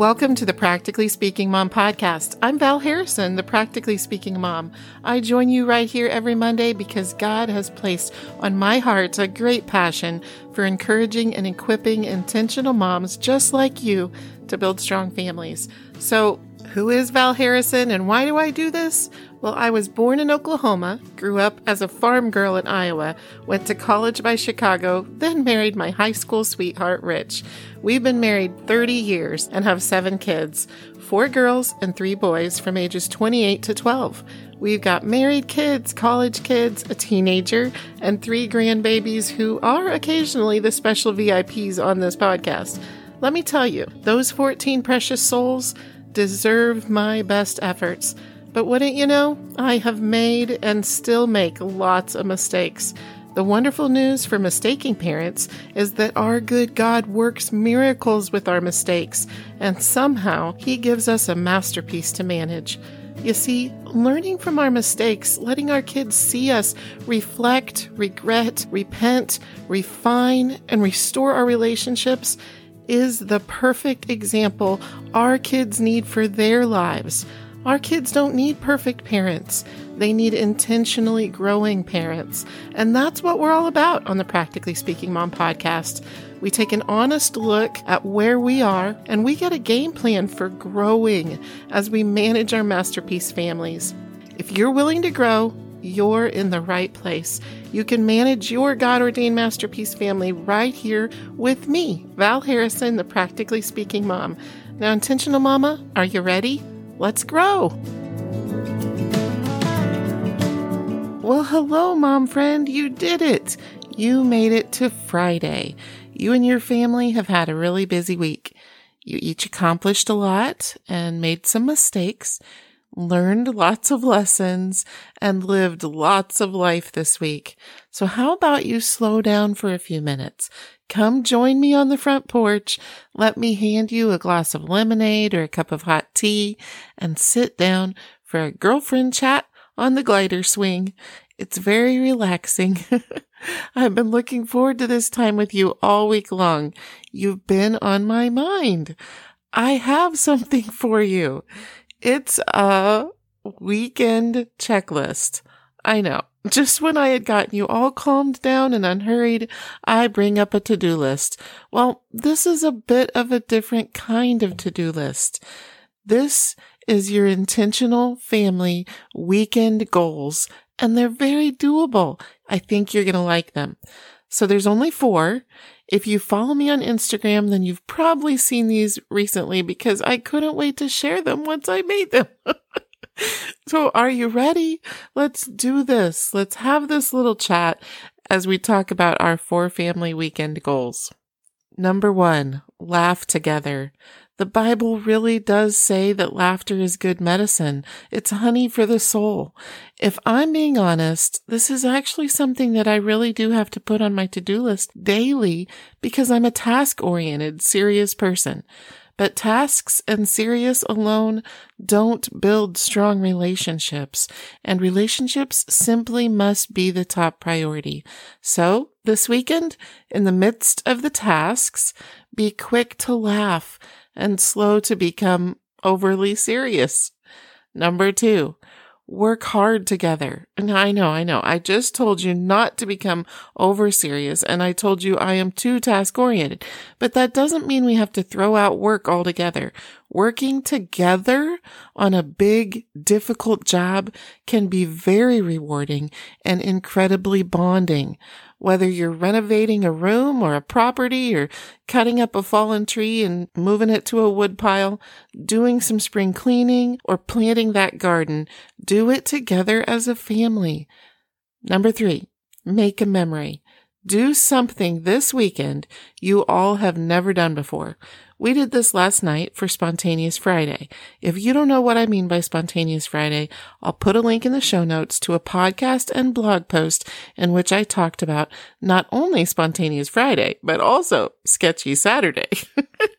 Welcome to the Practically Speaking Mom podcast. I'm Val Harrison, the Practically Speaking Mom. I join you right here every Monday because God has placed on my heart a great passion for encouraging and equipping intentional moms just like you to build strong families. So, who is Val Harrison and why do I do this? Well, I was born in Oklahoma, grew up as a farm girl in Iowa, went to college by Chicago, then married my high school sweetheart, Rich. We've been married 30 years and have seven kids four girls and three boys from ages 28 to 12. We've got married kids, college kids, a teenager, and three grandbabies who are occasionally the special VIPs on this podcast. Let me tell you, those 14 precious souls deserve my best efforts. But wouldn't you know, I have made and still make lots of mistakes. The wonderful news for mistaking parents is that our good God works miracles with our mistakes, and somehow He gives us a masterpiece to manage. You see, learning from our mistakes, letting our kids see us reflect, regret, repent, refine, and restore our relationships is the perfect example our kids need for their lives. Our kids don't need perfect parents. They need intentionally growing parents. And that's what we're all about on the Practically Speaking Mom podcast. We take an honest look at where we are and we get a game plan for growing as we manage our masterpiece families. If you're willing to grow, you're in the right place. You can manage your God ordained masterpiece family right here with me, Val Harrison, the Practically Speaking Mom. Now, Intentional Mama, are you ready? Let's grow. Well, hello, mom friend. You did it. You made it to Friday. You and your family have had a really busy week. You each accomplished a lot and made some mistakes, learned lots of lessons, and lived lots of life this week. So how about you slow down for a few minutes? Come join me on the front porch. Let me hand you a glass of lemonade or a cup of hot tea and sit down for a girlfriend chat on the glider swing. It's very relaxing. I've been looking forward to this time with you all week long. You've been on my mind. I have something for you. It's a weekend checklist. I know. Just when I had gotten you all calmed down and unhurried, I bring up a to-do list. Well, this is a bit of a different kind of to-do list. This is your intentional family weekend goals, and they're very doable. I think you're going to like them. So there's only four. If you follow me on Instagram, then you've probably seen these recently because I couldn't wait to share them once I made them. so are you ready? Let's do this. Let's have this little chat as we talk about our four family weekend goals. Number one, laugh together. The Bible really does say that laughter is good medicine. It's honey for the soul. If I'm being honest, this is actually something that I really do have to put on my to-do list daily because I'm a task oriented, serious person. But tasks and serious alone don't build strong relationships, and relationships simply must be the top priority. So, this weekend, in the midst of the tasks, be quick to laugh and slow to become overly serious. Number two, work hard together. And I know, I know. I just told you not to become over serious and I told you I am too task oriented, but that doesn't mean we have to throw out work altogether. Working together on a big, difficult job can be very rewarding and incredibly bonding whether you're renovating a room or a property or cutting up a fallen tree and moving it to a wood pile, doing some spring cleaning or planting that garden, do it together as a family. Number three, make a memory. Do something this weekend you all have never done before. We did this last night for Spontaneous Friday. If you don't know what I mean by Spontaneous Friday, I'll put a link in the show notes to a podcast and blog post in which I talked about not only Spontaneous Friday, but also Sketchy Saturday.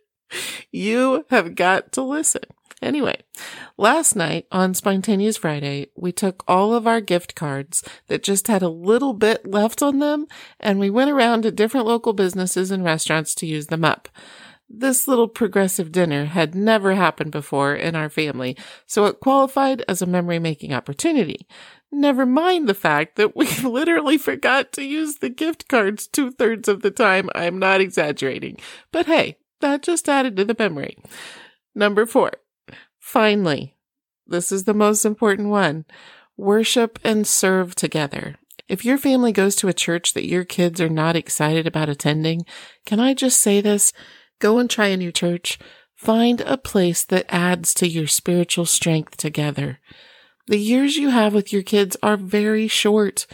you have got to listen. Anyway, last night on Spontaneous Friday, we took all of our gift cards that just had a little bit left on them and we went around to different local businesses and restaurants to use them up. This little progressive dinner had never happened before in our family, so it qualified as a memory making opportunity. Never mind the fact that we literally forgot to use the gift cards two thirds of the time. I'm not exaggerating. But hey, that just added to the memory. Number four. Finally, this is the most important one. Worship and serve together. If your family goes to a church that your kids are not excited about attending, can I just say this? Go and try a new church. Find a place that adds to your spiritual strength together. The years you have with your kids are very short.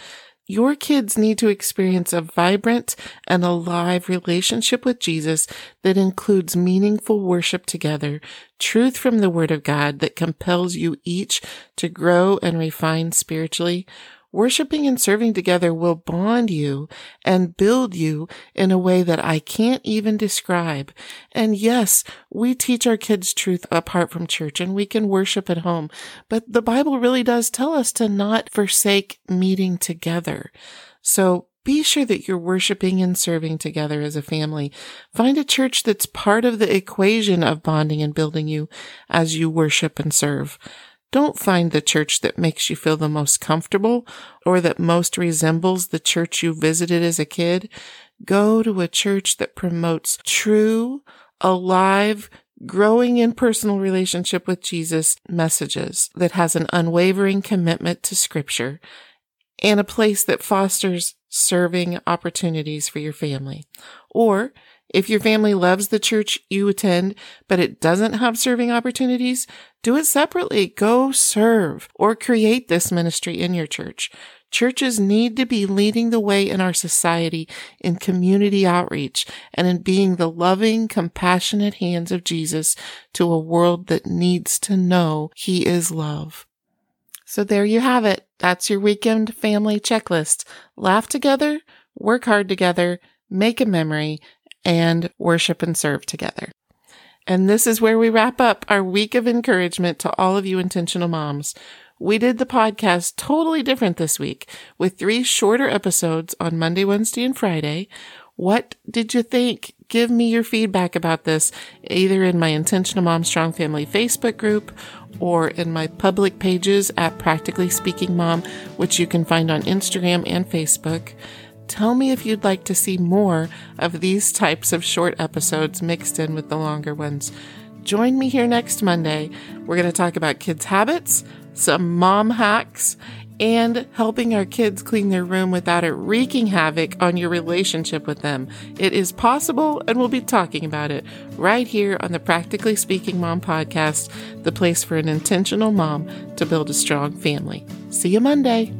Your kids need to experience a vibrant and alive relationship with Jesus that includes meaningful worship together, truth from the Word of God that compels you each to grow and refine spiritually, Worshipping and serving together will bond you and build you in a way that I can't even describe. And yes, we teach our kids truth apart from church and we can worship at home, but the Bible really does tell us to not forsake meeting together. So be sure that you're worshiping and serving together as a family. Find a church that's part of the equation of bonding and building you as you worship and serve. Don't find the church that makes you feel the most comfortable or that most resembles the church you visited as a kid. Go to a church that promotes true, alive, growing in personal relationship with Jesus messages that has an unwavering commitment to scripture and a place that fosters serving opportunities for your family. Or if your family loves the church you attend, but it doesn't have serving opportunities, do it separately. Go serve or create this ministry in your church. Churches need to be leading the way in our society in community outreach and in being the loving, compassionate hands of Jesus to a world that needs to know he is love. So there you have it. That's your weekend family checklist. Laugh together, work hard together, make a memory, and worship and serve together. And this is where we wrap up our week of encouragement to all of you intentional moms. We did the podcast totally different this week with three shorter episodes on Monday, Wednesday, and Friday. What did you think? Give me your feedback about this either in my Intentional Mom Strong Family Facebook group or in my public pages at Practically Speaking Mom, which you can find on Instagram and Facebook. Tell me if you'd like to see more of these types of short episodes mixed in with the longer ones. Join me here next Monday. We're going to talk about kids' habits, some mom hacks, and helping our kids clean their room without it wreaking havoc on your relationship with them. It is possible, and we'll be talking about it right here on the Practically Speaking Mom podcast, the place for an intentional mom to build a strong family. See you Monday.